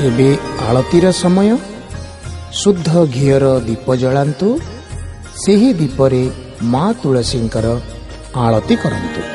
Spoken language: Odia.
ଏବେ ଆଳତିର ସମୟ। ଶୁଦ୍ଧ ଘିଅର ଦୀପ ଜଳାନ୍ତୁ। ସେହି ଦୀପରେ ମା ତୁଳସୀଙ୍କର ଆଳତି କରନ୍ତୁ।